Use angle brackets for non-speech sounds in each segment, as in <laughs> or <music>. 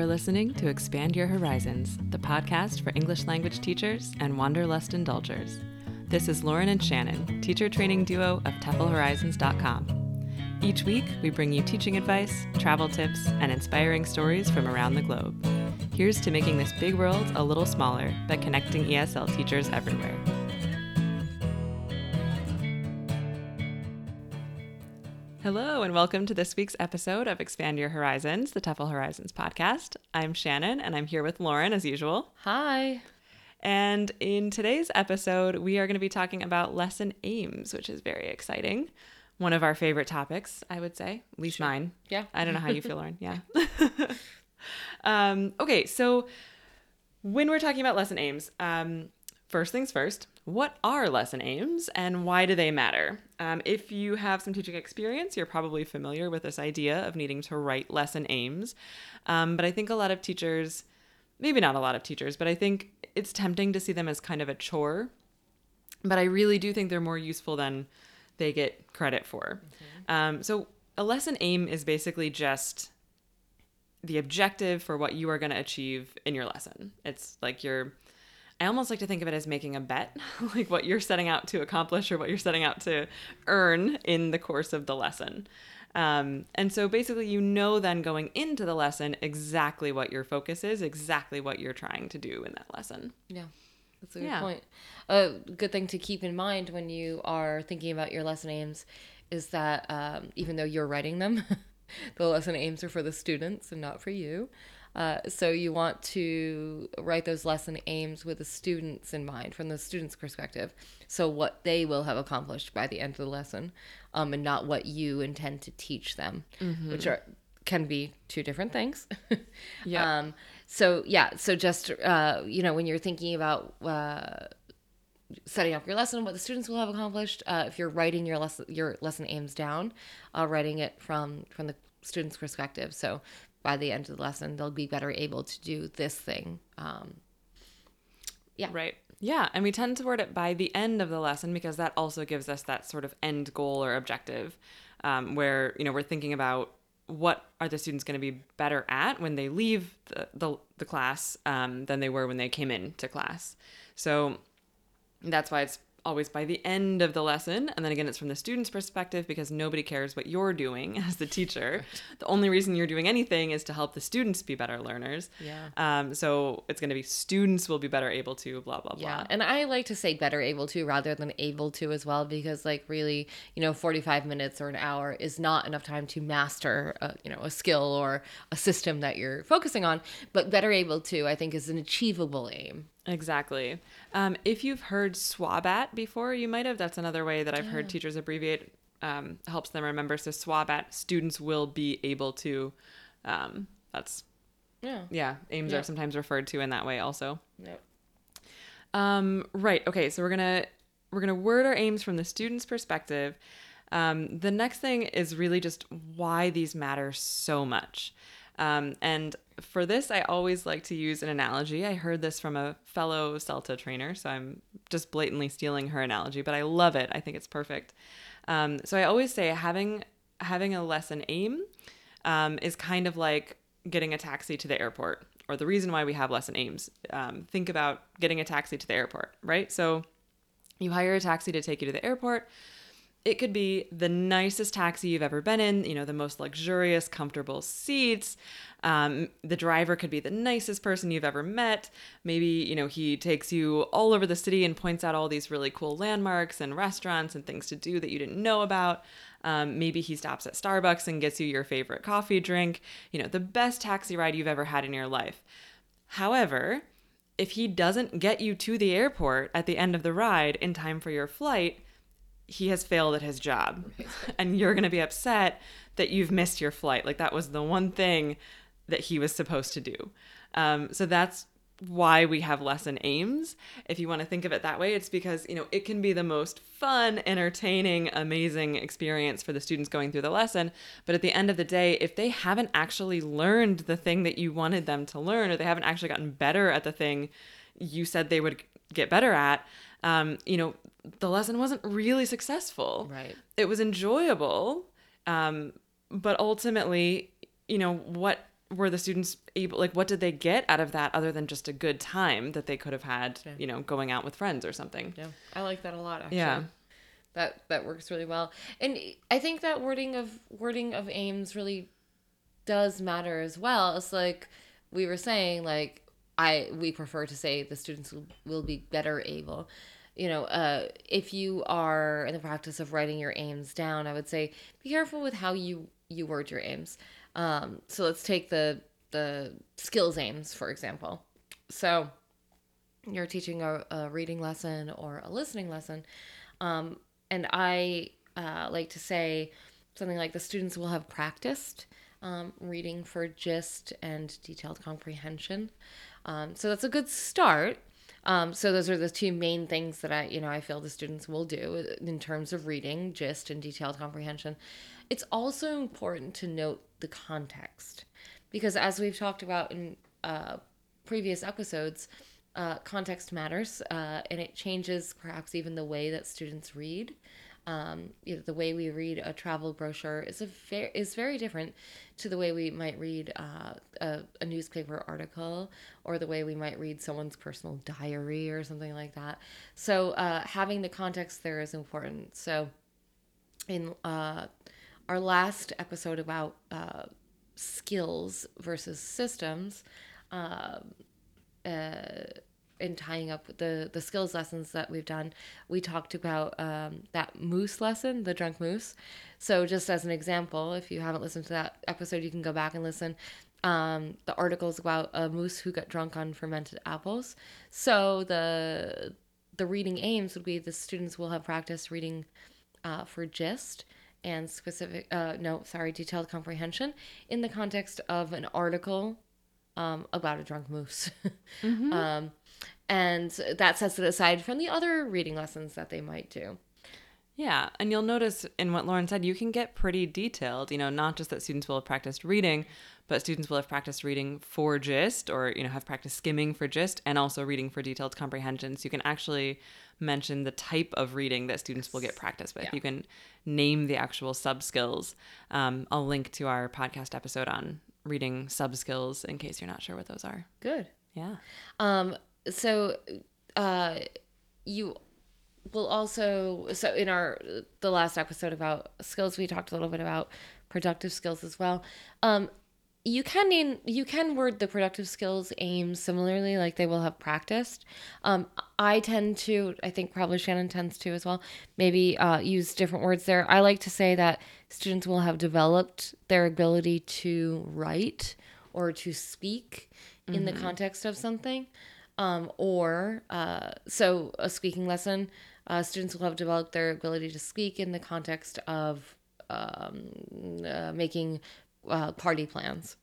You're listening to Expand Your Horizons, the podcast for English language teachers and wanderlust indulgers. This is Lauren and Shannon, teacher training duo of TEFLHorizons.com. Each week, we bring you teaching advice, travel tips, and inspiring stories from around the globe. Here's to making this big world a little smaller by connecting ESL teachers everywhere. Hello, and welcome to this week's episode of Expand Your Horizons, the TEFL Horizons podcast. I'm Shannon, and I'm here with Lauren as usual. Hi. And in today's episode, we are going to be talking about lesson aims, which is very exciting. One of our favorite topics, I would say, at least mine. Yeah. I don't know how you feel, Lauren. Yeah. <laughs> um, okay, so when we're talking about lesson aims, um, first things first, what are lesson aims and why do they matter? Um, if you have some teaching experience, you're probably familiar with this idea of needing to write lesson aims. Um, but I think a lot of teachers, maybe not a lot of teachers, but I think it's tempting to see them as kind of a chore. But I really do think they're more useful than they get credit for. Um, so a lesson aim is basically just the objective for what you are going to achieve in your lesson. It's like your I almost like to think of it as making a bet, <laughs> like what you're setting out to accomplish or what you're setting out to earn in the course of the lesson. Um, and so basically, you know, then going into the lesson exactly what your focus is, exactly what you're trying to do in that lesson. Yeah. That's a good Yeah. point. A good thing to keep in mind when you are thinking about your lesson aims is that um, even though you're writing them, <laughs> the lesson aims are for the students and not for you. Uh, so you want to write those lesson aims with the students in mind, from the students' perspective. So what they will have accomplished by the end of the lesson, um, and not what you intend to teach them, which are can be two different things. <laughs> Yep. Um, so yeah, so just uh, you know, when you're thinking about uh, setting up your lesson, what the students will have accomplished, uh, if you're writing your lesson your lesson aims down, uh, writing it from from the student's perspective. So by the end of the lesson, they'll be better able to do this thing. Um, yeah. Right. Yeah. And we tend to word it by the end of the lesson because that also gives us that sort of end goal or objective um, where, you know, we're thinking about what are the students going to be better at when they leave the, the, the class um, than they were when they came in to class. So that's why it's always by the end of the lesson. And then again, it's from the student's perspective because nobody cares what you're doing <laughs> as the teacher. The only reason you're doing anything is to help the students be better learners. Yeah. Um, so it's going to be students will be better able to blah, blah, blah. Yeah, and I like to say better able to rather than able to as well because like really, you know, 45 minutes or an hour is not enough time to master, a, you know, a skill or a system that you're focusing on, but better able to I think is an achievable aim. Exactly. Um, if you've heard SWABAT before, you might have. That's another way that I've heard teachers abbreviate. Um, helps them remember. So SWABAT, students will be able to. Um, that's Yeah. yeah. Aims Yeah. are sometimes referred to in that way also. Yep. Um, right. Okay. So we're gonna we're gonna word our aims from the student's perspective. Um, the next thing is really just why these matter so much. Um, and for this, I always like to use an analogy. I heard this from a fellow CELTA trainer, so I'm just blatantly stealing her analogy, but I love it. I think it's perfect. Um, so I always say having having a lesson aim um, is kind of like getting a taxi to the airport, or the reason why we have lesson aims. Um, think about getting a taxi to the airport, right? So you hire a taxi to take you to the airport. It could be the nicest taxi you've ever been in, you know, the most luxurious, comfortable seats. Um, the driver could be the nicest person you've ever met. Maybe, you know, he takes you all over the city and points out all these really cool landmarks and restaurants and things to do that you didn't know about. Um, maybe he stops at Starbucks and gets you your favorite coffee drink. You know, the best taxi ride you've ever had in your life. However, if he doesn't get you to the airport at the end of the ride in time for your flight, he has failed at his job. And you're going to be upset that you've missed your flight. Like that was the one thing that he was supposed to do. Um, so that's why we have lesson aims. If you want to think of it that way, it's because, you know, it can be the most fun, entertaining, amazing experience for the students going through the lesson. But at the end of the day, if they haven't actually learned the thing that you wanted them to learn, or they haven't actually gotten better at the thing you said they would get better at, um, you know, the lesson wasn't really successful. Right. It was enjoyable, um, but ultimately, you know, what were the students able like what did they get out of that other than just a good time that they could have had Yeah. you know going out with friends or something Yeah, I like that a lot. Actually. Yeah. that that works really well, and I think that wording of wording of aims really does matter as well. It's like we were saying, like I we prefer to say the students will, will be better able. You know, uh, if you are in the practice of writing your aims down, I would say be careful with how you you word your aims. Um, so let's take the the skills aims for example. So you're teaching a, a reading lesson or a listening lesson, um, and I uh, like to say something like the students will have practiced um, reading for gist and detailed comprehension. Um, so that's a good start. Um, so those are the two main things that I, you know, I feel the students will do in terms of reading, gist, and detailed comprehension. It's also important to note the context because, as we've talked about in uh, previous episodes, uh, context matters, uh, and it changes perhaps even the way that students read. Um, you know, the way we read a travel brochure is a very is very different to the way we might read uh, a, a newspaper article or the way we might read someone's personal diary or something like that. So uh, having the context there is important. So in uh, our last episode about uh, skills versus systems, um, uh, in tying up the the skills lessons that we've done, we talked about um, that moose lesson, the drunk moose. So just as an example, if you haven't listened to that episode, you can go back and listen. Um, the article's about a moose who got drunk on fermented apples. So the the reading aims would be the students will have practice reading uh, for gist and specific uh, no sorry detailed comprehension in the context of an article um, about a drunk moose <laughs> um, and that sets it aside from the other reading lessons that they might do Yeah, and you'll notice in what Lauren said, you can get pretty detailed. You know, not just that students will have practiced reading, but students will have practiced reading for gist, or you know, have practiced skimming for gist, and also reading for detailed comprehension. So you can actually mention the type of reading that students will get practice with. Yeah. You can name the actual sub skills. Um, I'll link to our podcast episode on reading sub skills in case you're not sure what those are. good Yeah. Um, so uh, you will also so in our the last episode about skills, we talked a little bit about productive skills as well. Um, you can name you can word the productive skills aims similarly, like they will have practiced. Um, I tend to, I think probably Shannon tends to as well. Maybe uh, use different words there. I like to say that students will have developed their ability to write or to speak in the context of something um, or uh, so a speaking lesson uh, students will have developed their ability to speak in the context of um, uh, making uh, party plans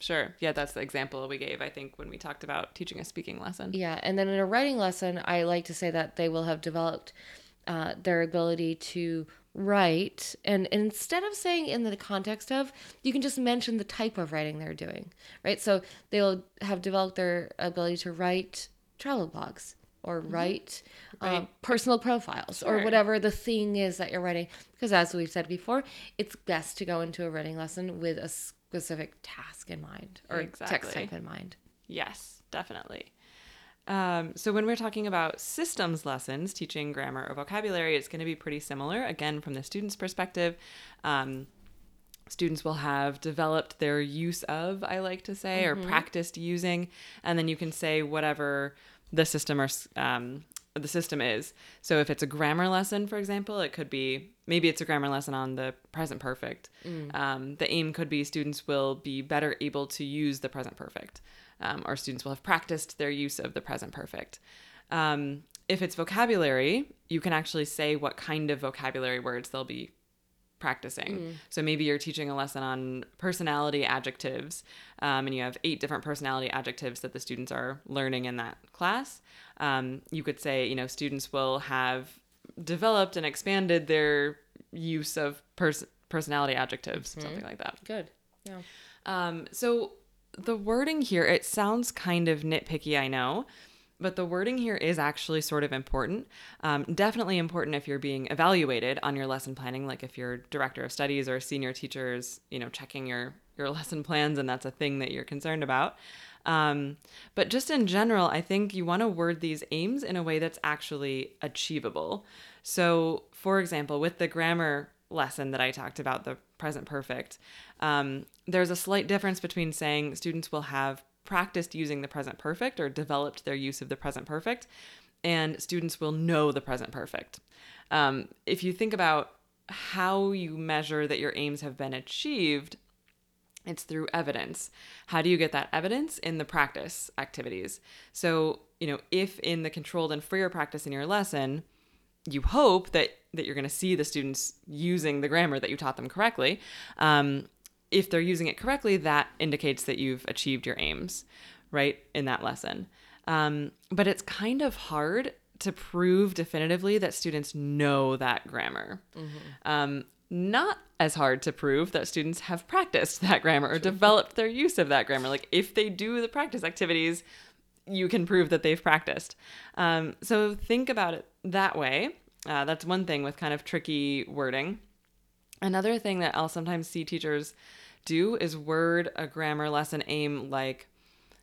Sure. Yeah, that's the example we gave, I think, when we talked about teaching a speaking lesson. yeah and then in a writing lesson i like to say that they will have developed uh, their ability to write and, and instead of saying in the context of you can just mention the type of writing they're doing right so they'll have developed their ability to write travel blogs or write um, Right. personal profiles or whatever the thing is that you're writing because as we've said before it's best to go into a writing lesson with a specific task in mind or text type in mind Yes, definitely. Um, so when we're talking about systems lessons, teaching grammar or vocabulary, it's going to be pretty similar. Again, from the student's perspective, um, students will have developed their use of, I like to say, or practiced using, and then you can say whatever the system or um, the system is. So if it's a grammar lesson, for example, it could be maybe it's a grammar lesson on the present perfect. Um, the aim could be students will be better able to use the present perfect, um, or students will have practiced their use of the present perfect. Um, if it's vocabulary, you can actually say what kind of vocabulary words they'll be practicing. So maybe you're teaching a lesson on personality adjectives, um, and you have eight different personality adjectives that the students are learning in that class. Um, you could say, you know, students will have developed and expanded their use of pers- personality adjectives, something like that. good yeah Um, so the wording here, it sounds kind of nitpicky, I know, but the wording here is actually sort of important. Um, definitely important if you're being evaluated on your lesson planning, like if you're director of studies or senior teachers, you know, checking your your <laughs> lesson plans, and that's a thing that you're concerned about. Um, but just in general, I think you want to word these aims in a way that's actually achievable. So, for example, with the grammar lesson that I talked about, the present perfect, um, there's a slight difference between saying students will have practiced using the present perfect or developed their use of the present perfect, and students will know the present perfect. Um, if you think about how you measure that your aims have been achieved, it's through evidence. How do you get that evidence? In the practice activities. So, you know, if in the controlled and freer practice in your lesson, you hope that that you're going to see the students using the grammar that you taught them correctly. Um, if they're using it correctly, that indicates that you've achieved your aims, right, in that lesson. Um, but it's kind of hard to prove definitively that students know that grammar. Mm-hmm. Um, not as hard to prove that students have practiced that grammar or developed their use of that grammar. Like if they do the practice activities, you can prove that they've practiced. Um, so think about it that way. Uh, that's one thing with kind of tricky wording. Another thing that I'll sometimes see teachers do is word a grammar lesson aim like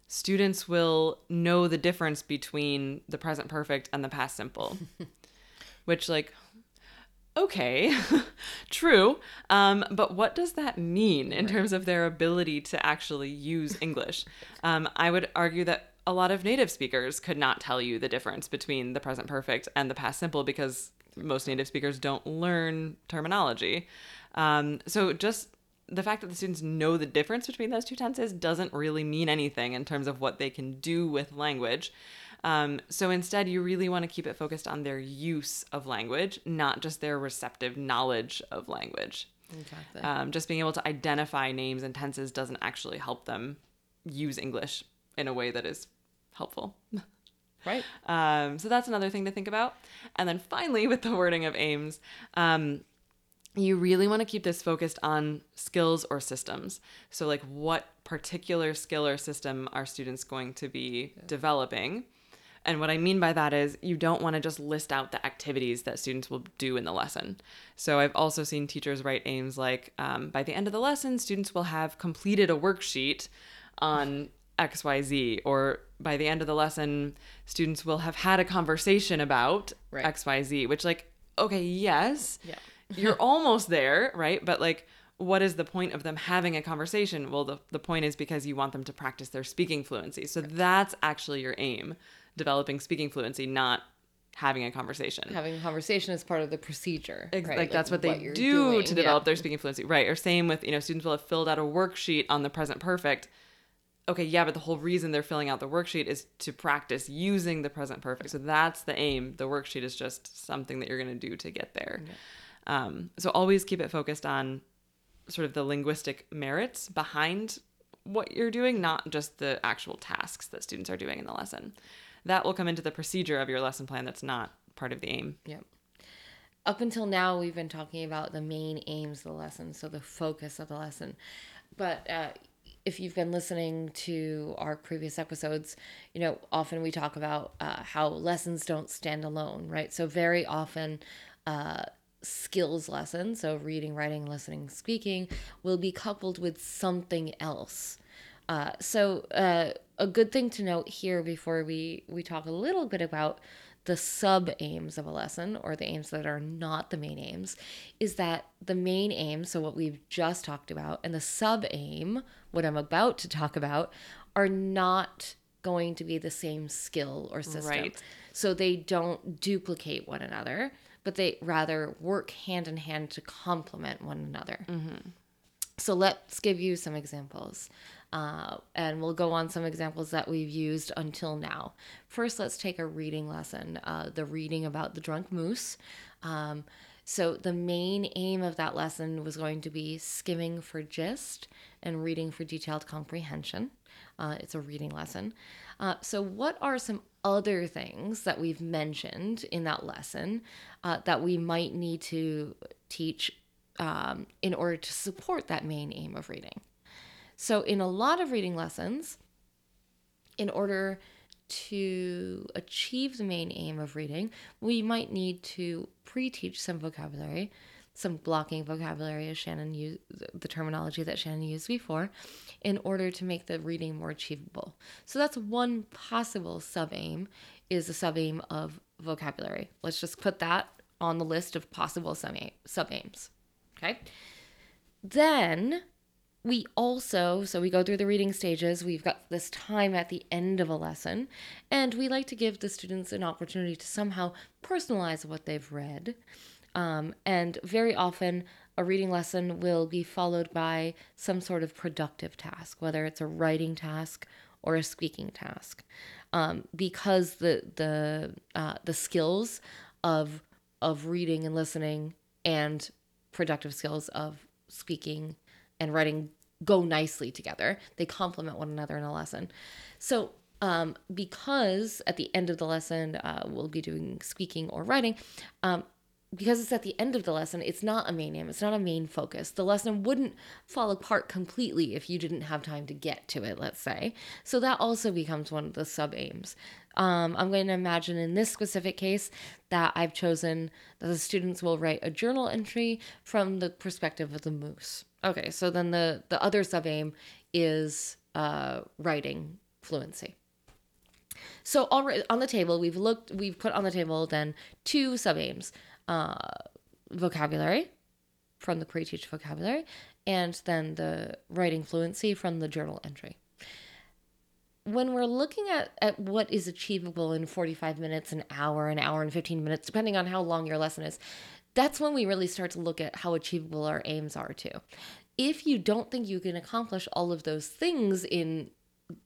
students will know the difference between the present perfect and the past simple. <laughs> Which, like, okay, <laughs> true. Um, but what does that mean in right. terms of their ability to actually use English? Um, I would argue that a lot of native speakers could not tell you the difference between the present perfect and the past simple because most native speakers don't learn terminology. Um, so just the fact that the students know the difference between those two tenses doesn't really mean anything in terms of what they can do with language. Um, so instead, you really want to keep it focused on their use of language, not just their receptive knowledge of language. Exactly. Um, just being able to identify names and tenses doesn't actually help them use English in a way that is helpful. <laughs> Right. Um, so that's another thing to think about. And then finally, <laughs> with the wording of aims, um, you really want to keep this focused on skills or systems. So, like, what particular skill or system are students going to be yeah. developing? And what I mean by that is you don't want to just list out the activities that students will do in the lesson. So I've also seen teachers write aims like um, by the end of the lesson, students will have completed a worksheet on XYZ, or by the end of the lesson, students will have had a conversation about right. XYZ, which, like, okay, yes, yeah. You're almost there, right? But, like, what is the point of them having a conversation? Well, the, the point is because you want them to practice their speaking fluency. So right. that's actually your aim developing speaking fluency, not having a conversation. Having a conversation is part of the procedure. Right? Like, like, that's what, what they do doing. to develop yeah. their speaking fluency. Right. Or same with, you know, students will have filled out a worksheet on the present perfect. Okay, yeah, but the whole reason they're filling out the worksheet is to practice using the present perfect. So that's the aim. The worksheet is just something that you're going to do to get there. Yeah. Um, so always keep it focused on sort of the linguistic merits behind what you're doing, not just the actual tasks that students are doing in the lesson that will come into the procedure of your lesson plan that's not part of the aim. Yep. Up until now, we've been talking about the main aims of the lesson, so the focus of the lesson. But uh, if you've been listening to our previous episodes, you know, often we talk about uh, how lessons don't stand alone, right? So, very often, uh, skills lessons, so reading, writing, listening, speaking, will be coupled with something else. Uh, so, uh, a good thing to note here before we we talk a little bit about the sub aims of a lesson or the aims that are not the main aims is that the main aim so what we've just talked about and the sub aim what i'm about to talk about are not going to be the same skill or system right. so they don't duplicate one another but they rather work hand in hand to complement one another mm-hmm. so let's give you some examples uh, and we'll go on some examples that we've used until now. First, let's take a reading lesson uh, the reading about the drunk moose. Um, so, the main aim of that lesson was going to be skimming for gist and reading for detailed comprehension. Uh, it's a reading lesson. Uh, so, what are some other things that we've mentioned in that lesson uh, that we might need to teach um, in order to support that main aim of reading? So, in a lot of reading lessons, in order to achieve the main aim of reading, we might need to pre teach some vocabulary, some blocking vocabulary, as Shannon used, the terminology that Shannon used before, in order to make the reading more achievable. So that's one possible sub aim, is a sub aim of vocabulary. Let's just put that on the list of possible sub aims. Okay. Then we also, so we go through the reading stages, we've got this time at the end of a lesson, and we like to give the students an opportunity to somehow personalize what they've read. Um, and very often, a reading lesson will be followed by some sort of productive task, whether it's a writing task or a speaking task, um, because the the uh, the skills of of reading and listening and productive skills of speaking and writing go nicely together. They complement one another in a lesson. So, um, because at the end of the lesson, uh, we'll be doing speaking or writing, um, because it's at the end of the lesson, it's not a main aim, it's not a main focus. The lesson wouldn't fall apart completely if you didn't have time to get to it, let's say. So that also becomes one of the sub aims. Um, I'm going to imagine in this specific case that I've chosen that the students will write a journal entry from the perspective of the moose. Okay, so then the the other sub aim is uh, writing fluency. So already on the table, we've looked, we've put on the table then two sub aims: uh, vocabulary from the pre-teach vocabulary, and then the writing fluency from the journal entry. When we're looking at, at what is achievable in 45 minutes, an hour, an hour and 15 minutes, depending on how long your lesson is, that's when we really start to look at how achievable our aims are too. If you don't think you can accomplish all of those things in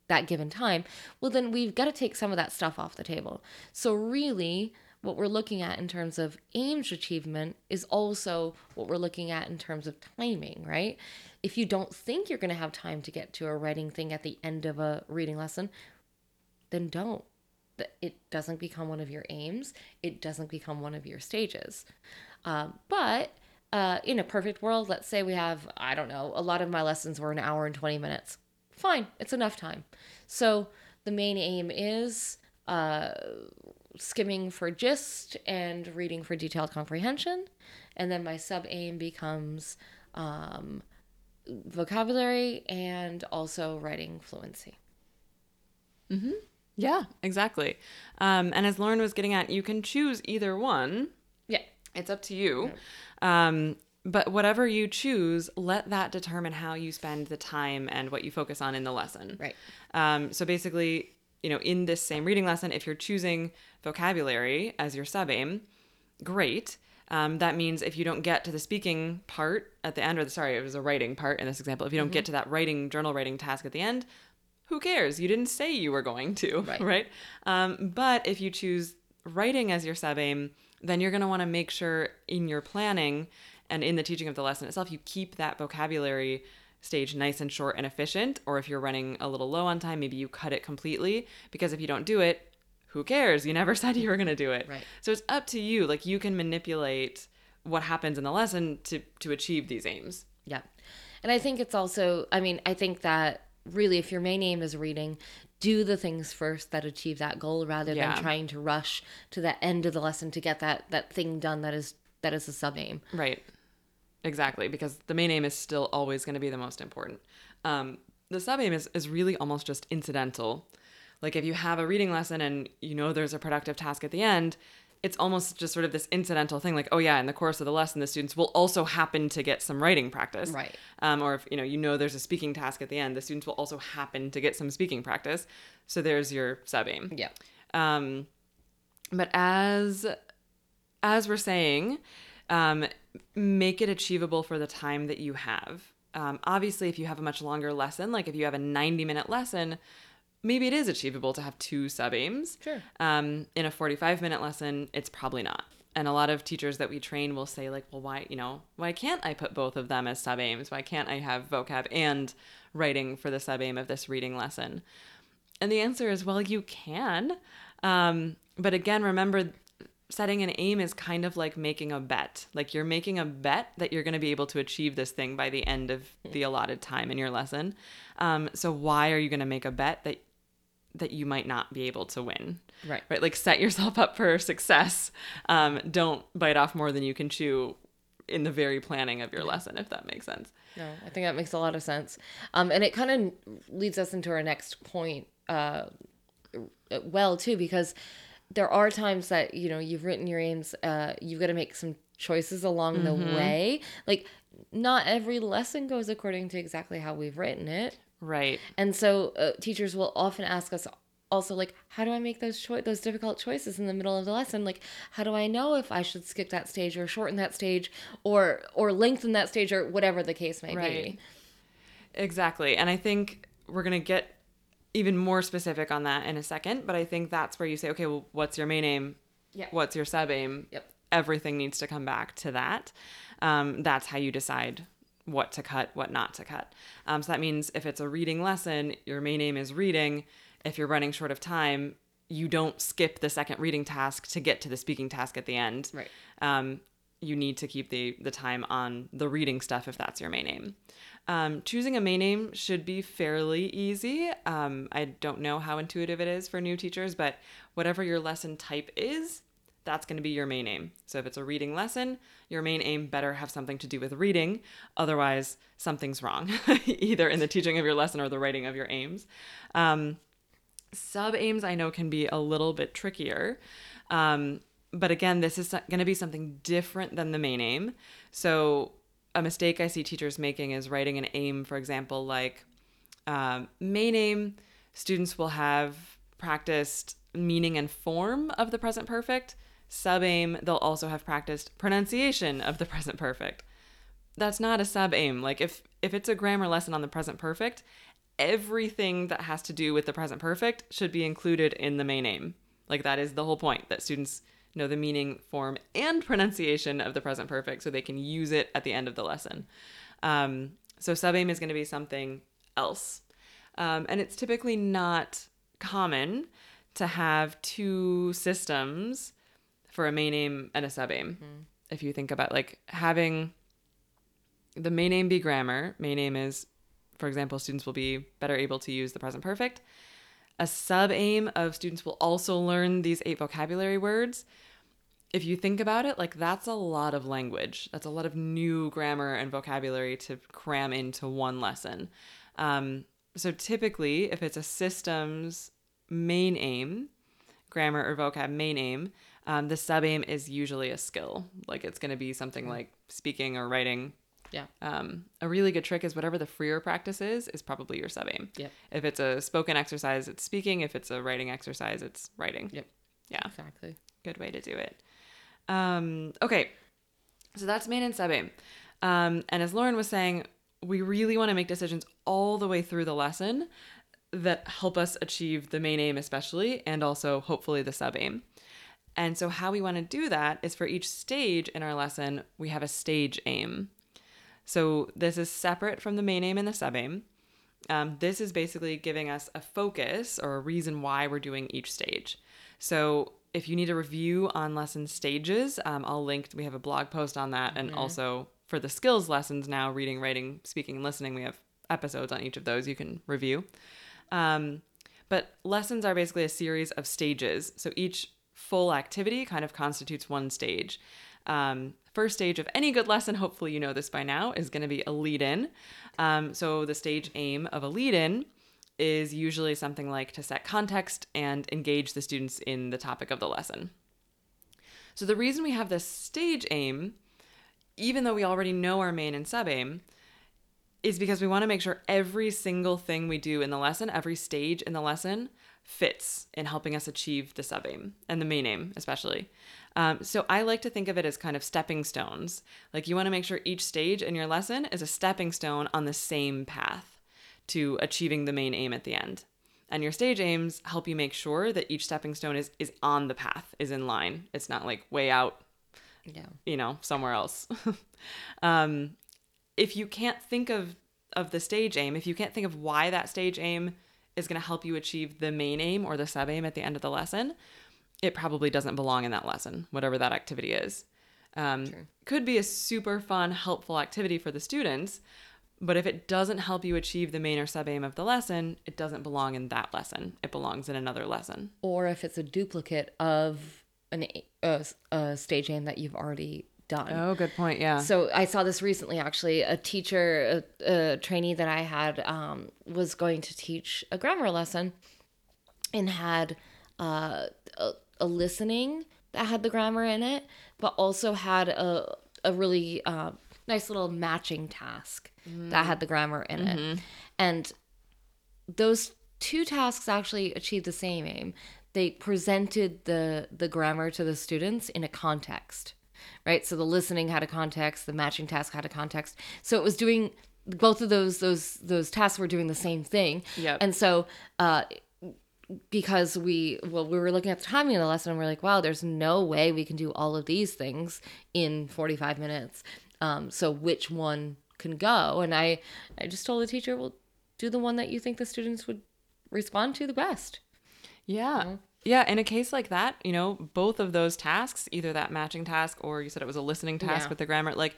that given time, well, then we've got to take some of that stuff off the table. So, really, what we're looking at in terms of aims achievement is also what we're looking at in terms of timing, right? If you don't think you're going to have time to get to a writing thing at the end of a reading lesson, then don't it doesn't become one of your aims it doesn't become one of your stages um, but uh, in a perfect world, let's say we have, I don't know, a lot of my lessons were an hour and 20 minutes. Fine, it's enough time. So the main aim is uh, skimming for gist and reading for detailed comprehension. And then my sub aim becomes um, vocabulary and also writing fluency. Mm-hmm. Yeah, exactly. Um, and as Lauren was getting at, you can choose either one. Yeah. It's up to you. Um, but whatever you choose, let that determine how you spend the time and what you focus on in the lesson. Right. Um, so basically, you know, in this same reading lesson, if you're choosing vocabulary as your sub aim, great. Um, that means if you don't get to the speaking part at the end, or the, sorry, it was a writing part in this example, if you don't mm-hmm. get to that writing, journal writing task at the end, who cares? You didn't say you were going to, <laughs> right? right? Um, but if you choose writing as your sub aim, then you're going to want to make sure in your planning and in the teaching of the lesson itself, you keep that vocabulary stage nice and short and efficient. Or if you're running a little low on time, maybe you cut it completely because if you don't do it, who cares? You never <laughs> said you were going to do it. Right. So it's up to you. Like you can manipulate what happens in the lesson to to achieve these aims. Yeah. And I think it's also, I mean, I think that really if your main aim is reading, do the things first that achieve that goal rather yeah. than trying to rush to the end of the lesson to get that that thing done that is that is a sub aim. Right. Exactly, because the main aim is still always going to be the most important. Um, the sub aim is, is really almost just incidental. Like if you have a reading lesson and you know there's a productive task at the end, it's almost just sort of this incidental thing like oh yeah in the course of the lesson the students will also happen to get some writing practice. Right. Um, or if you know you know there's a speaking task at the end the students will also happen to get some speaking practice. So there's your sub aim yeah. Um, but as as we're saying um, make it achievable for the time that you have. Um, obviously if you have a much longer lesson like if you have a 90 minute lesson maybe it is achievable to have two sub aims. Sure. Um, in a 45 minute lesson, it's probably not. And a lot of teachers that we train will say, like, well, why, you know, why can't I put both of them as sub aims? Why can't I have vocab and writing for the sub aim of this reading lesson? And the answer is, well, you can. Um, but again, remember, setting an aim is kind of like making a bet. Like you're making a bet that you're going to be able to achieve this thing by the end of the allotted time in your lesson. Um, so why are you going to make a bet that that you might not be able to win. Right. Right. Like set yourself up for success. Um, don't bite off more than you can chew in the very planning of your lesson, if that makes sense. No, I think that makes a lot of sense. Um, and it kind of leads us into our next point, uh, well, too, because there are times that, you know, you've written your aims, uh, you've got to make some choices along the way. Like, not every lesson goes according to exactly how we've written it. Right. And so uh, teachers will often ask us also like how do I make those choi- those difficult choices in the middle of the lesson? Like how do I know if I should skip that stage or shorten that stage or or lengthen that stage or whatever the case may Right. be? Exactly. And I think we're going to get even more specific on that in a second, but I think that's where you say, okay, well, what's your main aim? Yeah. What's your sub aim? Yep. Everything needs to come back to that. Um, that's how you decide what to cut, what not to cut. Um, so that means if it's a reading lesson, your main aim is reading. If you're running short of time, you don't skip the second reading task to get to the speaking task at the end Right. um, you need to keep the the time on the reading stuff if that's your main aim. Um, choosing a main aim should be fairly easy. Um, I don't know how intuitive it is for new teachers, but whatever your lesson type is, that's going to be your main aim. So if it's a reading lesson, your main aim better have something to do with reading. Otherwise, something's wrong, <laughs> either in the teaching of your lesson or the writing of your aims. Um, sub aims I know can be a little bit trickier. Um, but again, this is going to be something different than the main aim. So, a mistake I see teachers making is writing an aim, for example, like um, main aim, students will have practiced meaning and form of the present perfect. Sub aim, they'll also have practiced pronunciation of the present perfect that's not a sub aim. Like if if it's a grammar lesson on the present perfect, everything that has to do with the present perfect should be included in the main aim. Like that is the whole point that students know the meaning, form, and pronunciation of the present perfect so they can use it at the end of the lesson. Um, so sub aim is going to be something else, um, and it's typically not common to have two systems for a main aim and a sub aim. If you think about like having the main aim be grammar. Main aim is, for example, students will be better able to use the present perfect. A sub aim of students will also learn these eight vocabulary words. If you think about it, like that's a lot of language. That's a lot of new grammar and vocabulary to cram into one lesson. Um, so typically, if it's a systems main aim, grammar or vocab main aim, um, the sub aim is usually a skill. Like it's going to be something like speaking or writing Yeah. um, a really good trick is whatever the freer practice is, is probably your sub aim. Yep. If it's a spoken exercise, it's speaking. If it's a writing exercise, it's writing. Yep. Yeah, Exactly. good way to do it. Um, okay, so that's main and sub aim. Um, and as Lauren was saying, we really want to make decisions all the way through the lesson that help us achieve the main aim, especially, and also hopefully the sub aim. And so, how we want to do that is for each stage in our lesson, we have a stage aim. So, this is separate from the main aim and the sub aim. Um, this is basically giving us a focus or a reason why we're doing each stage. So, if you need a review on lesson stages, um, I'll link, we have a blog post on that. And also for the skills lessons now reading, writing, speaking, and listening, we have episodes on each of those you can review. Um, but lessons are basically a series of stages. So each full activity kind of constitutes one stage. Um, first stage of any good lesson, hopefully you know this by now, is going to be a lead in. Um, so the stage aim of a lead in is usually something like to set context and engage the students in the topic of the lesson. So the reason we have this stage aim, even though we already know our main and sub aim, is because we want to make sure every single thing we do in the lesson, every stage in the lesson, fits in helping us achieve the sub aim and the main aim, especially. Um, so I like to think of it as kind of stepping stones. Like you want to make sure each stage in your lesson is a stepping stone on the same path to achieving the main aim at the end. And your stage aims help you make sure that each stepping stone is, is on the path, is in line. It's not like way out Yeah. you know somewhere else <laughs> um, if you can't think of of the stage aim if you can't think of why that stage aim is going to help you achieve the main aim or the sub aim at the end of the lesson it probably doesn't belong in that lesson whatever that activity is um, could be a super fun helpful activity for the students But if it doesn't help you achieve the main or sub aim of the lesson, it doesn't belong in that lesson. It belongs in another lesson. Or if it's a duplicate of an a, a stage aim that you've already done. Oh, good point. Yeah. So I saw this recently. Actually, a teacher, a, a trainee that I had, um, was going to teach a grammar lesson, and had uh, a, a listening that had the grammar in it, but also had a a really uh, nice little matching task that had the grammar in it, and those two tasks actually achieved the same aim. They presented the the grammar to the students in a context, right? So the listening had a context, the matching task had a context. So it was doing both of those those those tasks were doing the same thing. Yep. And so uh because we well we were looking at the timing of the lesson and we're like wow there's no way we can do all of these things in 45 minutes um so which one can go and i i just told the teacher well do the one that you think the students would respond to the best Yeah. Yeah. In a case like that, you know, both of those tasks, either that matching task or you said it was a listening task Yeah. with the grammar, like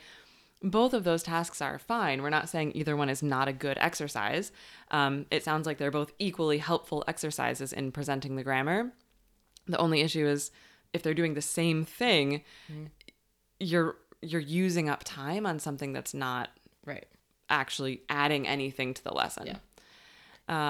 both of those tasks are fine. We're not saying either one is not a good exercise. Um, it sounds like they're both equally helpful exercises in presenting the grammar. The only issue is if they're doing the same thing, you're you're using up time on something that's not right actually adding anything to the lesson. Yeah.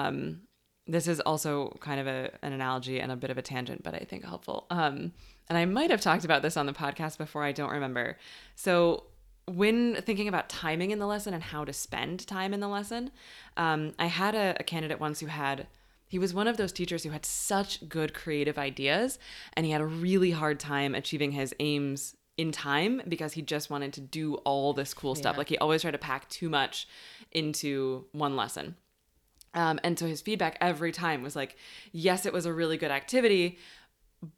Um, this is also kind of a, an analogy and a bit of a tangent, but I think helpful. Um, and I might have talked about this on the podcast before, I don't remember. So, when thinking about timing in the lesson and how to spend time in the lesson, um, I had a, a candidate once who had, he was one of those teachers who had such good creative ideas, and he had a really hard time achieving his aims in time because he just wanted to do all this cool stuff. Like he always tried to pack too much into one lesson. Um, and so his feedback every time was like, yes, it was a really good activity,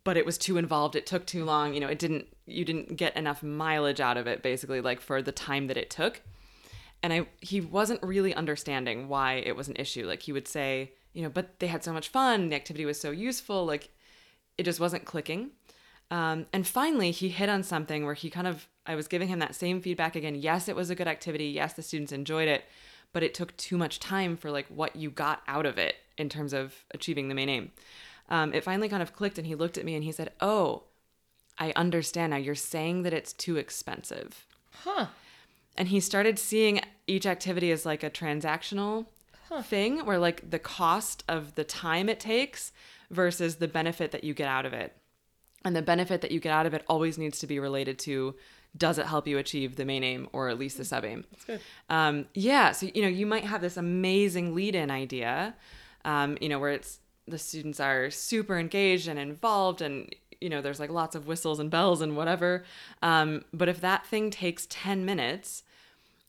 but it was too involved. It took too long. You know, it didn't, you didn't get enough mileage out of it, basically, like for the time that it took. And I, he wasn't really understanding why it was an issue. Like he would say, you know, but they had so much fun. The activity was so useful. Like it just wasn't clicking. Um, and finally, he hit on something where he kind of, I was giving him that same feedback again. Yes, it was a good activity. Yes, the students enjoyed it, but it took too much time for like what you got out of it in terms of achieving the main aim. Um, it finally kind of clicked, and he looked at me and he said, "Oh, I understand now. You're saying that it's too expensive." huh and he started seeing each activity as like a transactional thing where like the cost of the time it takes versus the benefit that you get out of it and the benefit that you get out of it always needs to be related to does it help you achieve the main aim or at least the sub aim? That's good. Um, yeah so you know you might have this amazing lead in idea um, you know where it's the students are super engaged and involved and you know there's like lots of whistles and bells and whatever. Um, but if that thing takes 10 minutes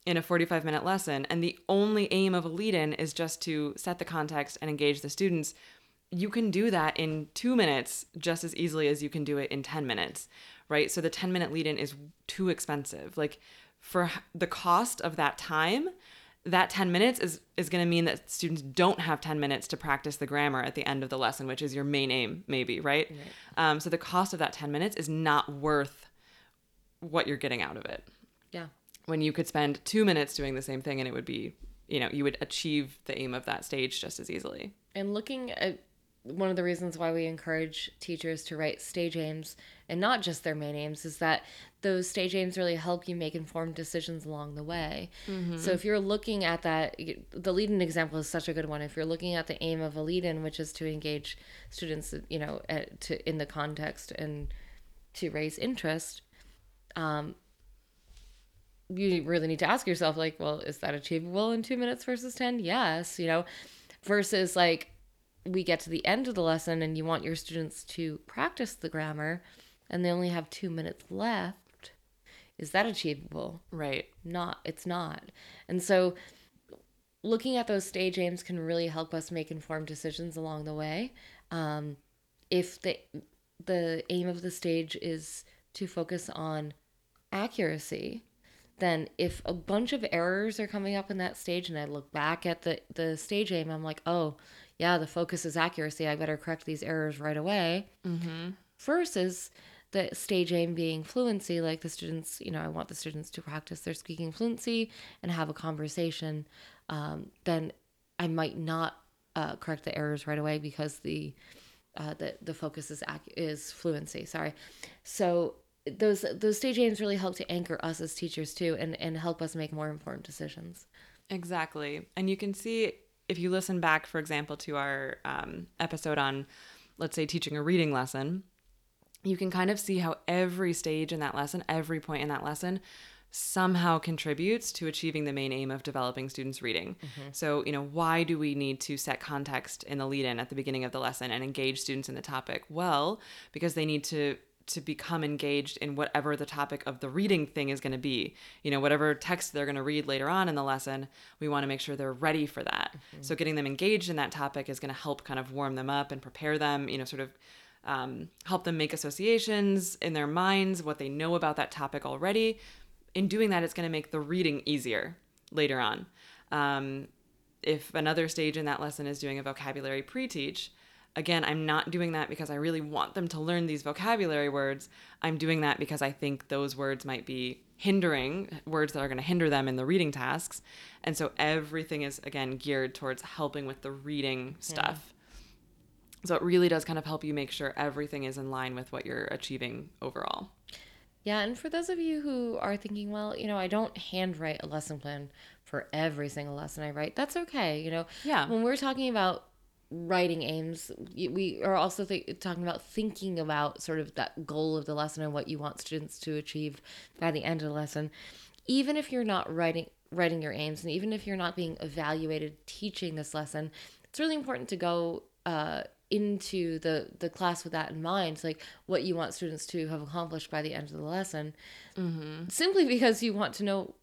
in a 45 minute lesson and the only aim of a lead in is just to set the context and engage the students you can do that in two minutes just as easily as you can do it in 10 minutes right? So the 10 minute lead in is too expensive. Like for the cost of that time that 10 minutes is is going to mean that students don't have 10 minutes to practice the grammar at the end of the lesson which is your main aim maybe right, Um, so the cost of that 10 minutes is not worth what you're getting out of it. Yeah. When you could spend two minutes doing the same thing and it would be you know you would achieve the aim of that stage just as easily. And looking at one of the reasons why we encourage teachers to write stage aims and not just their main aims is that those stage aims really help you make informed decisions along the way. So if you're looking at that, the lead in example is such a good one. If you're looking at the aim of a lead in, which is to engage students, you know, at, to in the context and to raise interest, um, you really need to ask yourself like well is that achievable in two minutes versus 10 yes you know versus like we get to the end of the lesson and you want your students to practice the grammar and they only have two minutes left is that achievable? Right. Not it's not. And so looking at those stage aims can really help us make informed decisions along the way. Um, if the the aim of the stage is to focus on accuracy then if a bunch of errors are coming up in that stage and i look back at the the stage aim i'm like oh yeah the focus is accuracy i better correct these errors right away versus the stage aim being fluency, like the students, you know, I want the students to practice their speaking fluency and have a conversation, um, then I might not uh, correct the errors right away because the uh, the the focus is ac- is fluency. Sorry, so those those stage aims really help to anchor us as teachers too, and and help us make more informed decisions. Exactly, and you can see if you listen back, for example, to our um, episode on, let's say, teaching a reading lesson you can kind of see how every stage in that lesson, every point in that lesson, somehow contributes to achieving the main aim of developing students' reading. Mm-hmm. So, you know, why do we need to set context in the lead in at the beginning of the lesson and engage students in the topic? Well, because they need to to become engaged in whatever the topic of the reading thing is going to be. You know, whatever text they're going to read later on in the lesson, we want to make sure they're ready for that. Mm-hmm. So getting them engaged in that topic is going to help kind of warm them up and prepare them, you know, sort of um, help them make associations in their minds, what they know about that topic already. In doing that, it's going to make the reading easier later on. Um, if another stage in that lesson is doing a vocabulary pre teach, again, I'm not doing that because I really want them to learn these vocabulary words. I'm doing that because I think those words might be hindering words that are going to hinder them in the reading tasks. And so everything is, again, geared towards helping with the reading stuff. So it really does kind of help you make sure everything is in line with what you're achieving overall. Yeah, and for those of you who are thinking, well, you know, I don't handwrite a lesson plan for every single lesson I write. That's okay, you know. Yeah. When we're talking about writing aims, we are also th- talking about thinking about sort of that goal of the lesson and what you want students to achieve by the end of the lesson. Even if you're not writing writing your aims, and even if you're not being evaluated teaching this lesson, it's really important to go uh, into the the class with that in mind like what you want students to have accomplished by the end of the lesson mm-hmm. simply because you want to know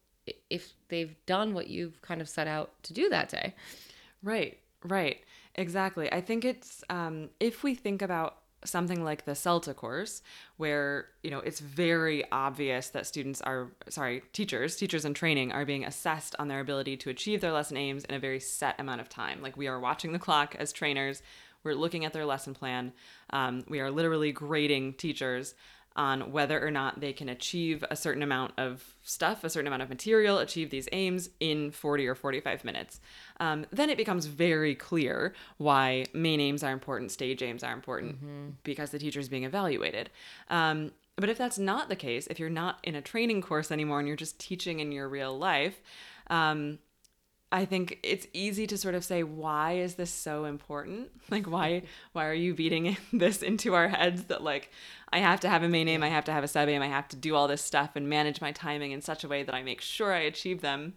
if they've done what you've kind of set out to do that day right right exactly i think it's um, if we think about something like the CELTA course, where you know it's very obvious that students are sorry, teachers, teachers in training are being assessed on their ability to achieve their lesson aims in a very set amount of time. Like we are watching the clock as trainers. We're looking at their lesson plan. Um, we are literally grading teachers on whether or not they can achieve a certain amount of stuff, a certain amount of material, achieve these aims in 40 or 45 minutes. Um, then it becomes very clear why main aims are important, stage aims are important, mm-hmm. because the teacher is being evaluated. Um, but if that's not the case, if you're not in a training course anymore and you're just teaching in your real life, um, I think it's easy to sort of say, why is this so important? <laughs> Like, why why are you beating <laughs> this into our heads that like I have to have a main aim, I have to have a sub aim, I have to do all this stuff and manage my timing in such a way that I make sure I achieve them.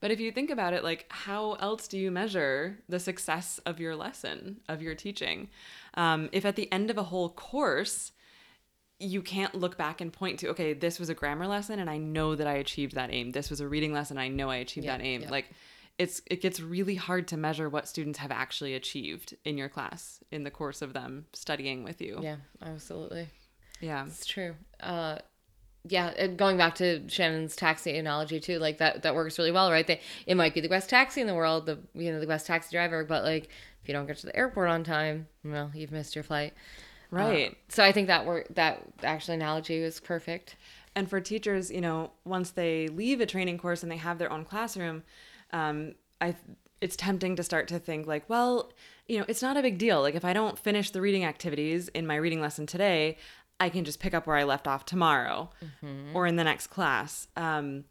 But if you think about it, like, how else do you measure the success of your lesson, of your teaching? Um, if at the end of a whole course, you can't look back and point to okay this was a grammar lesson and i know that i achieved that aim. This was a reading lesson i know i achieved yeah, that aim. yeah. like it's it gets really hard to measure what students have actually achieved in your class in the course of them studying with you. Yeah absolutely. Yeah. It's true. Uh yeah and going back to shannon's taxi analogy too like that that works really well right? They it might be the best taxi in the world the you know the best taxi driver but like if you don't get to the airport on time well you've missed your flight Right. Um, so I think that work that actual analogy was perfect. And for teachers, you know, once they leave a training course and they have their own classroom, um, I it's tempting to start to think like, well, you know, it's not a big deal. Like if I don't finish the reading activities in my reading lesson today, I can just pick up where I left off tomorrow mm-hmm. or in the next class. Um,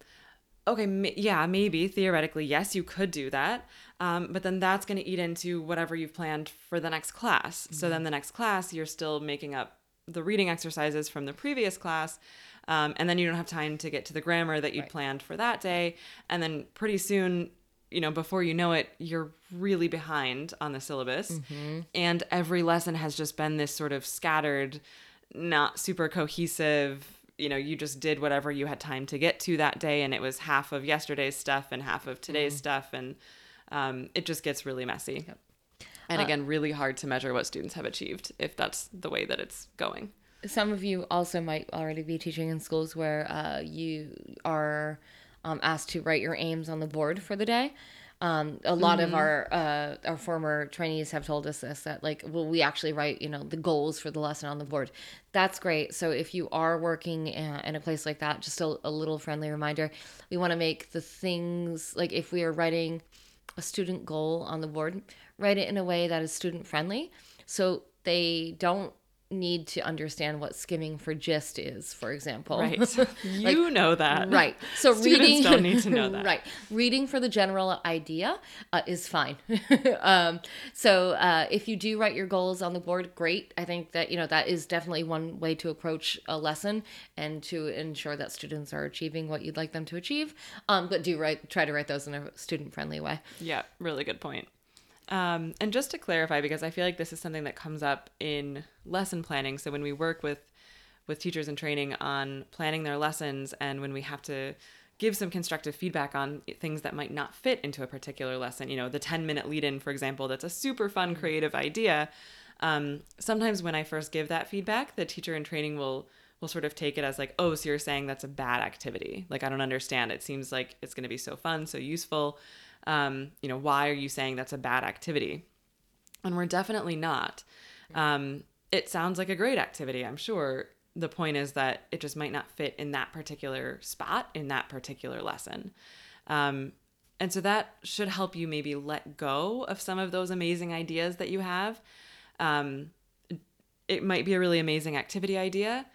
okay, yeah, maybe theoretically, yes, you could do that. Um, but then that's going to eat into whatever you've planned for the next class. Mm-hmm. So then the next class, you're still making up the reading exercises from the previous class. Um, and then you don't have time to get to the grammar that you'd right. planned for that day. And then pretty soon, you know, before you know it, you're really behind on the syllabus. Mm-hmm. And every lesson has just been this sort of scattered, not super cohesive you know you just did whatever you had time to get to that day and it was half of yesterday's stuff and half of today's mm-hmm. stuff and um, it just gets really messy yep. and uh, again really hard to measure what students have achieved if that's the way that it's going some of you also might already be teaching in schools where uh, you are um, asked to write your aims on the board for the day Um, a lot of our uh, our former trainees have told us this that like well we actually write you know the goals for the lesson on the board. That's great. So if you are working in in a place like that, just a, a little friendly reminder, we want to make the things like if we are writing a student goal on the board, write it in a way that is student friendly, so they don't need to understand what skimming for gist is, for example. Right. <laughs> you know that. Right. So Students reading don't need to know that. right. Reading for the general idea uh, is fine. <laughs> um, so uh, if you do write your goals on the board, great. I think that you know that is definitely one way to approach a lesson and to ensure that students are achieving what you'd like them to achieve. Um, but do write try to write those in a student friendly way. Yeah, really good point. Um, and just to clarify, because I feel like this is something that comes up in lesson planning. So when we work with with teachers in training on planning their lessons, and when we have to give some constructive feedback on things that might not fit into a particular lesson, you know, the ten minute lead in, for example, that's a super fun creative idea. Um, sometimes when I first give that feedback, the teacher in training will will sort of take it as like, oh, so you're saying that's a bad activity. Like I don't understand. It seems like it's going to be so fun, so useful um, you know, why are you saying that's a bad activity? And we're definitely not. Um, it sounds like a great activity, I'm sure. The point is that it just might not fit in that particular spot in that particular lesson. Um, and so that should help you maybe let go of some of those amazing ideas that you have. Um, it might be a really amazing activity idea,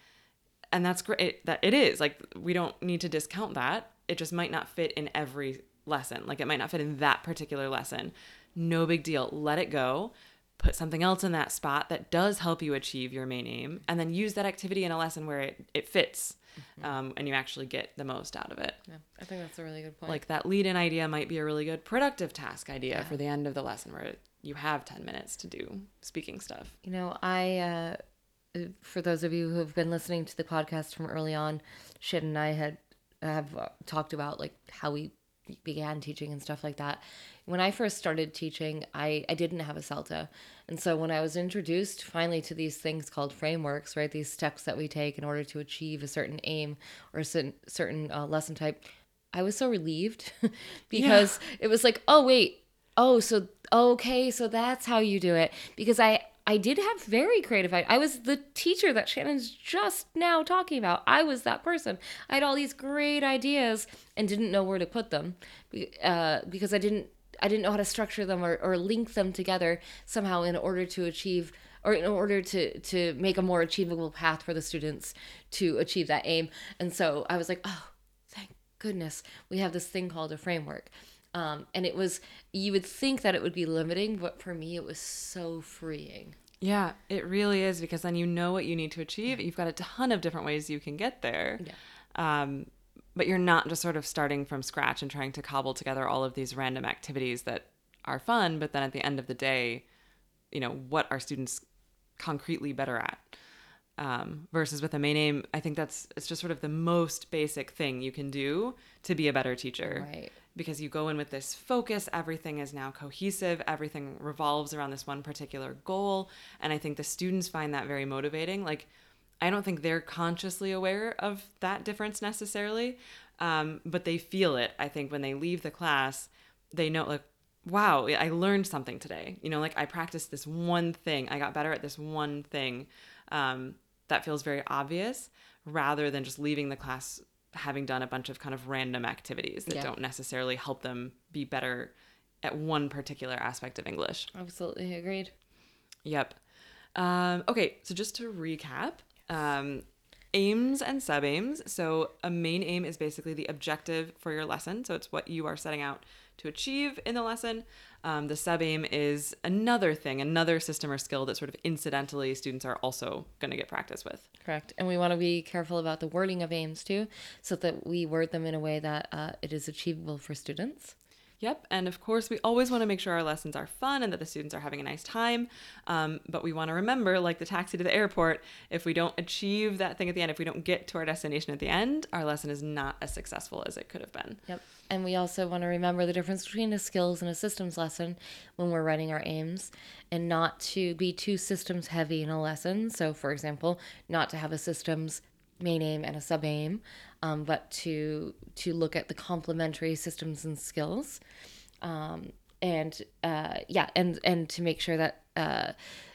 and that's great. It, that it is like we don't need to discount that. It just might not fit in every lesson. Like it might not fit in that particular lesson. No big deal. Let it go. Put something else in that spot that does help you achieve your main aim, and then use that activity in a lesson where it, it fits mm-hmm. um, and you actually get the most out of it. Yeah, I think that's a really good point. Like that lead in idea might be a really good productive task idea yeah. for the end of the lesson where you have 10 minutes to do speaking stuff. You know, I, uh, for those of you who have been listening to the podcast from early on, Shit and I had have uh, talked about like how we began teaching and stuff like that. When I first started teaching, I, I didn't have a CELTA. And so when I was introduced finally to these things called frameworks, right, these steps that we take in order to achieve a certain aim or a certain, certain uh, lesson type, I was so relieved <laughs> because yeah. it was like, oh, wait, oh, so, okay, so that's how you do it. Because I, I did have very creative. I, I was the teacher that Shannon's just now talking about. I was that person. I had all these great ideas and didn't know where to put them uh, because I didn't I didn't know how to structure them or, or link them together somehow in order to achieve or in order to to make a more achievable path for the students to achieve that aim. And so I was like, oh, thank goodness we have this thing called a framework. Um, and it was, you would think that it would be limiting, but for me, it was so freeing. Yeah, it really is because then you know what you need to achieve. You've got a ton of different ways you can get there. Yeah. Um, but you're not just sort of starting from scratch and trying to cobble together all of these random activities that are fun, but then at the end of the day, you know, what are students concretely better at? Um, versus with a main aim, I think that's it's just sort of the most basic thing you can do to be a better teacher. Right. Because you go in with this focus everything is now cohesive everything revolves around this one particular goal. And i think the students find that very motivating. Like i don't think they're consciously aware of that difference necessarily um, but they feel it. I think when they leave the class they know like wow i learned something today. You know like i practiced this one thing. I got better at this one thing um, that feels very obvious rather than just leaving the class having done a bunch of kind of random activities that yeah. don't necessarily help them be better at one particular aspect of English. Absolutely agreed. Yep. Um, okay, so just to recap, um, aims and sub aims. So a main aim is basically the objective for your lesson. So it's what you are setting out to achieve in the lesson. Um, the sub aim is another thing, another system or skill that sort of incidentally students are also going to get practice with. Correct. And we want to be careful about the wording of aims too, so that we word them in a way that uh, it is achievable for students. Yep. And of course, we always want to make sure our lessons are fun and that the students are having a nice time. Um, but we want to remember, like the taxi to the airport, if we don't achieve that thing at the end, if we don't get to our destination at the end, our lesson is not as successful as it could have been. Yep. And we also want to remember the difference between a skills and a systems lesson when we're writing our aims and not to be too systems heavy in a lesson. So, for example, not to have a systems main aim and a sub aim, um, but to to look at the complementary systems and skills. um, and uh, yeah, and and to make sure that uh,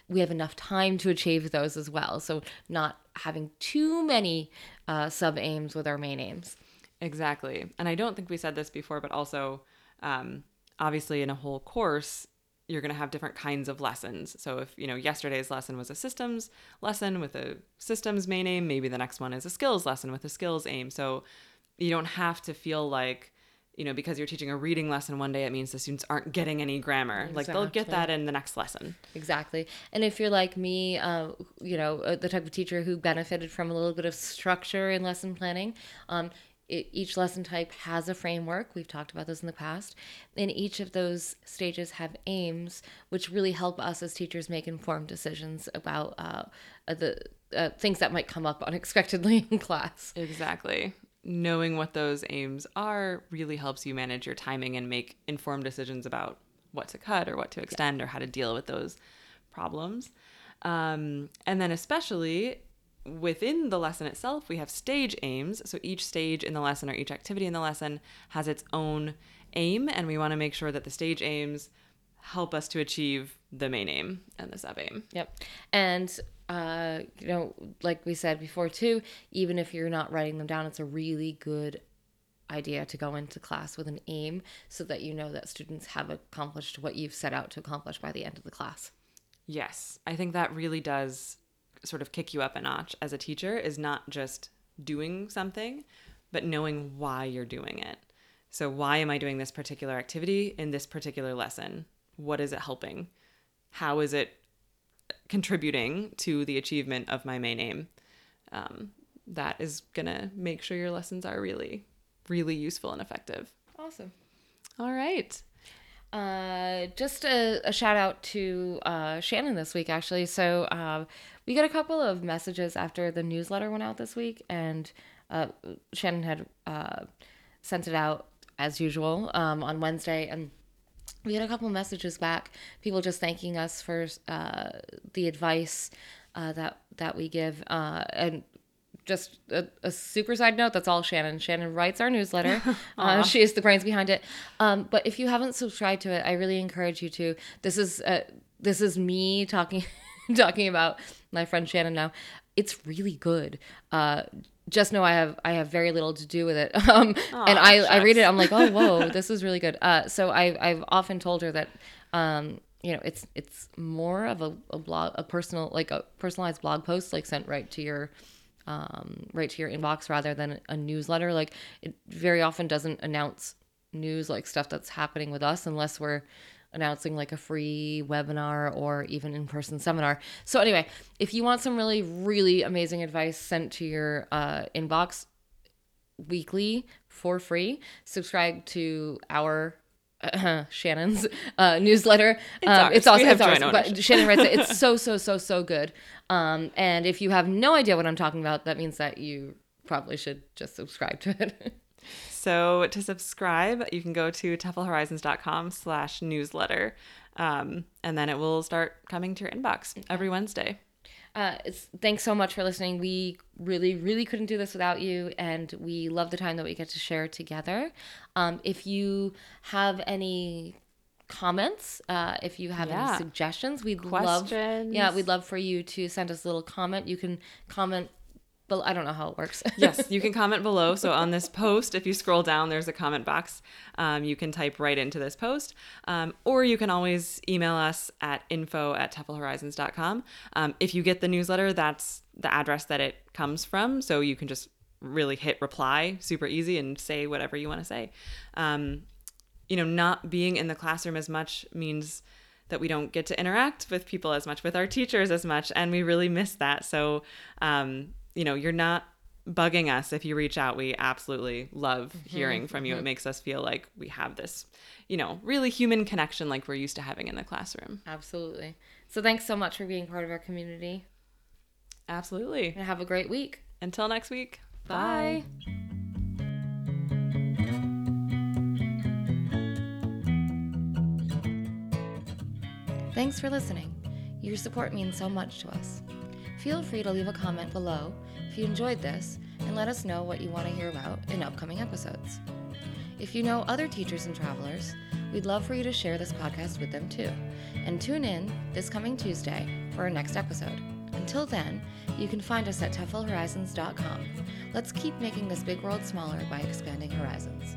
we have enough time to achieve those as well. So not having too many uh, sub aims with our main aims. Exactly. And I don't think we said this before, but also, um, obviously, in a whole course, you're going to have different kinds of lessons. So if, you know, yesterday's lesson was a systems lesson with a systems main aim, maybe the next one is a skills lesson with a skills aim. So you don't have to feel like, you know, because you're teaching a reading lesson one day, it means the students aren't getting any grammar. Like they'll get that in the next lesson. Exactly. And if you're like me, uh, you know, uh, the type of teacher who benefited from a little bit of structure in lesson planning, um, it, each lesson type has a framework. We've talked about this in the past. And each of those stages have aims, which really help us as teachers make informed decisions about uh, the uh, things that might come up <laughs> unexpectedly in class. Exactly. Knowing what those aims are really helps you manage your timing and make informed decisions about what to cut or what to extend or how to deal with those problems. Um, and then, especially within the lesson itself, we have stage aims. So each stage in the lesson or each activity in the lesson has its own aim, and we want to make sure that the stage aims help us to achieve the main aim and the sub aim. Yep. And uh, you know, like we said before too, even if you're not writing them down, it's a really good idea to go into class with an aim so that you know that students have accomplished what you've set out to accomplish by the end of the class. Yes, I think that really does sort of kick you up a notch as a teacher is not just doing something, but knowing why you're doing it. So, why am I doing this particular activity in this particular lesson? What is it helping? How is it contributing to the achievement of my main aim? Um, that is going to make sure your lessons are really, really useful and effective. Awesome. All right. Uh, just a, a shout out to uh, Shannon this week, actually. So uh, we got a couple of messages after the newsletter went out this week, and uh, Shannon had uh, sent it out as usual um, on Wednesday, and we had a couple messages back. People just thanking us for uh, the advice uh, that that we give, uh, and just a, a super side note that's all shannon. Shannon writes our newsletter. <laughs> Uh, she is the brains behind it. Um, but if you haven't subscribed to it i really encourage you to. This is uh, this is me talking <laughs> talking about my friend shannon now. It's really good. Uh, just know i have i have very little to do with it. <laughs> Um, and I, I read it i'm like oh whoa this is really good. Uh, so I, i've often told her that um, you know it's it's more of a, a blog a personal like a personalized blog post like sent right to your um, right to your inbox rather than a newsletter. Like it very often doesn't announce news like stuff that's happening with us unless we're announcing like a free webinar or even in-person seminar. So anyway, if you want some really really amazing advice sent to your uh, inbox weekly for free, subscribe to our uh, <laughs> Shannon's uh, newsletter. It's, um, it's have it's ours, but. Shannon writes it. It's <laughs> so so so so good. Um, and if you have no idea what I'm talking about, that means that you probably should just subscribe to it. <laughs> So to subscribe, you can go to teflhorizons.com slash newsletter. Um, and then it will start coming to your inbox every Wednesday. Uh, it's thanks so much for listening. We really, really couldn't do this without you, and we love the time that we get to share together. Um, if you have any comments, uh, if you have Yeah. any suggestions, we'd love. Questions. Yeah, we'd love for you to send us a little comment. You can comment. But I don't know how it works. <laughs> yes, you can comment below. So on this post, if you scroll down, there's a comment box. Um, you can type right into this post, um, or you can always email us at info at teflhorizons.com. Um, if you get the newsletter, that's the address that it comes from. So you can just really hit reply, super easy, and say whatever you want to say. Um, you know, not being in the classroom as much means that we don't get to interact with people as much, with our teachers as much, and we really miss that. So, um, you know, you're not bugging us if you reach out. We absolutely love mm-hmm. hearing from you. It mm-hmm. makes us feel like we have this, you know, really human connection like we're used to having in the classroom. Absolutely. So thanks so much for being part of our community, Absolutely. and have a great week. Until next week. Bye. Thanks for listening. Your support means so much to us. Feel free to leave a comment below if you enjoyed this and let us know what you want to hear about in upcoming episodes. If you know other teachers and travelers, We'd love for you to share this podcast with them too. And tune in this coming Tuesday for our next episode. Until then, you can find us at TEFLHorizons.com. Let's keep making this big world smaller by expanding horizons.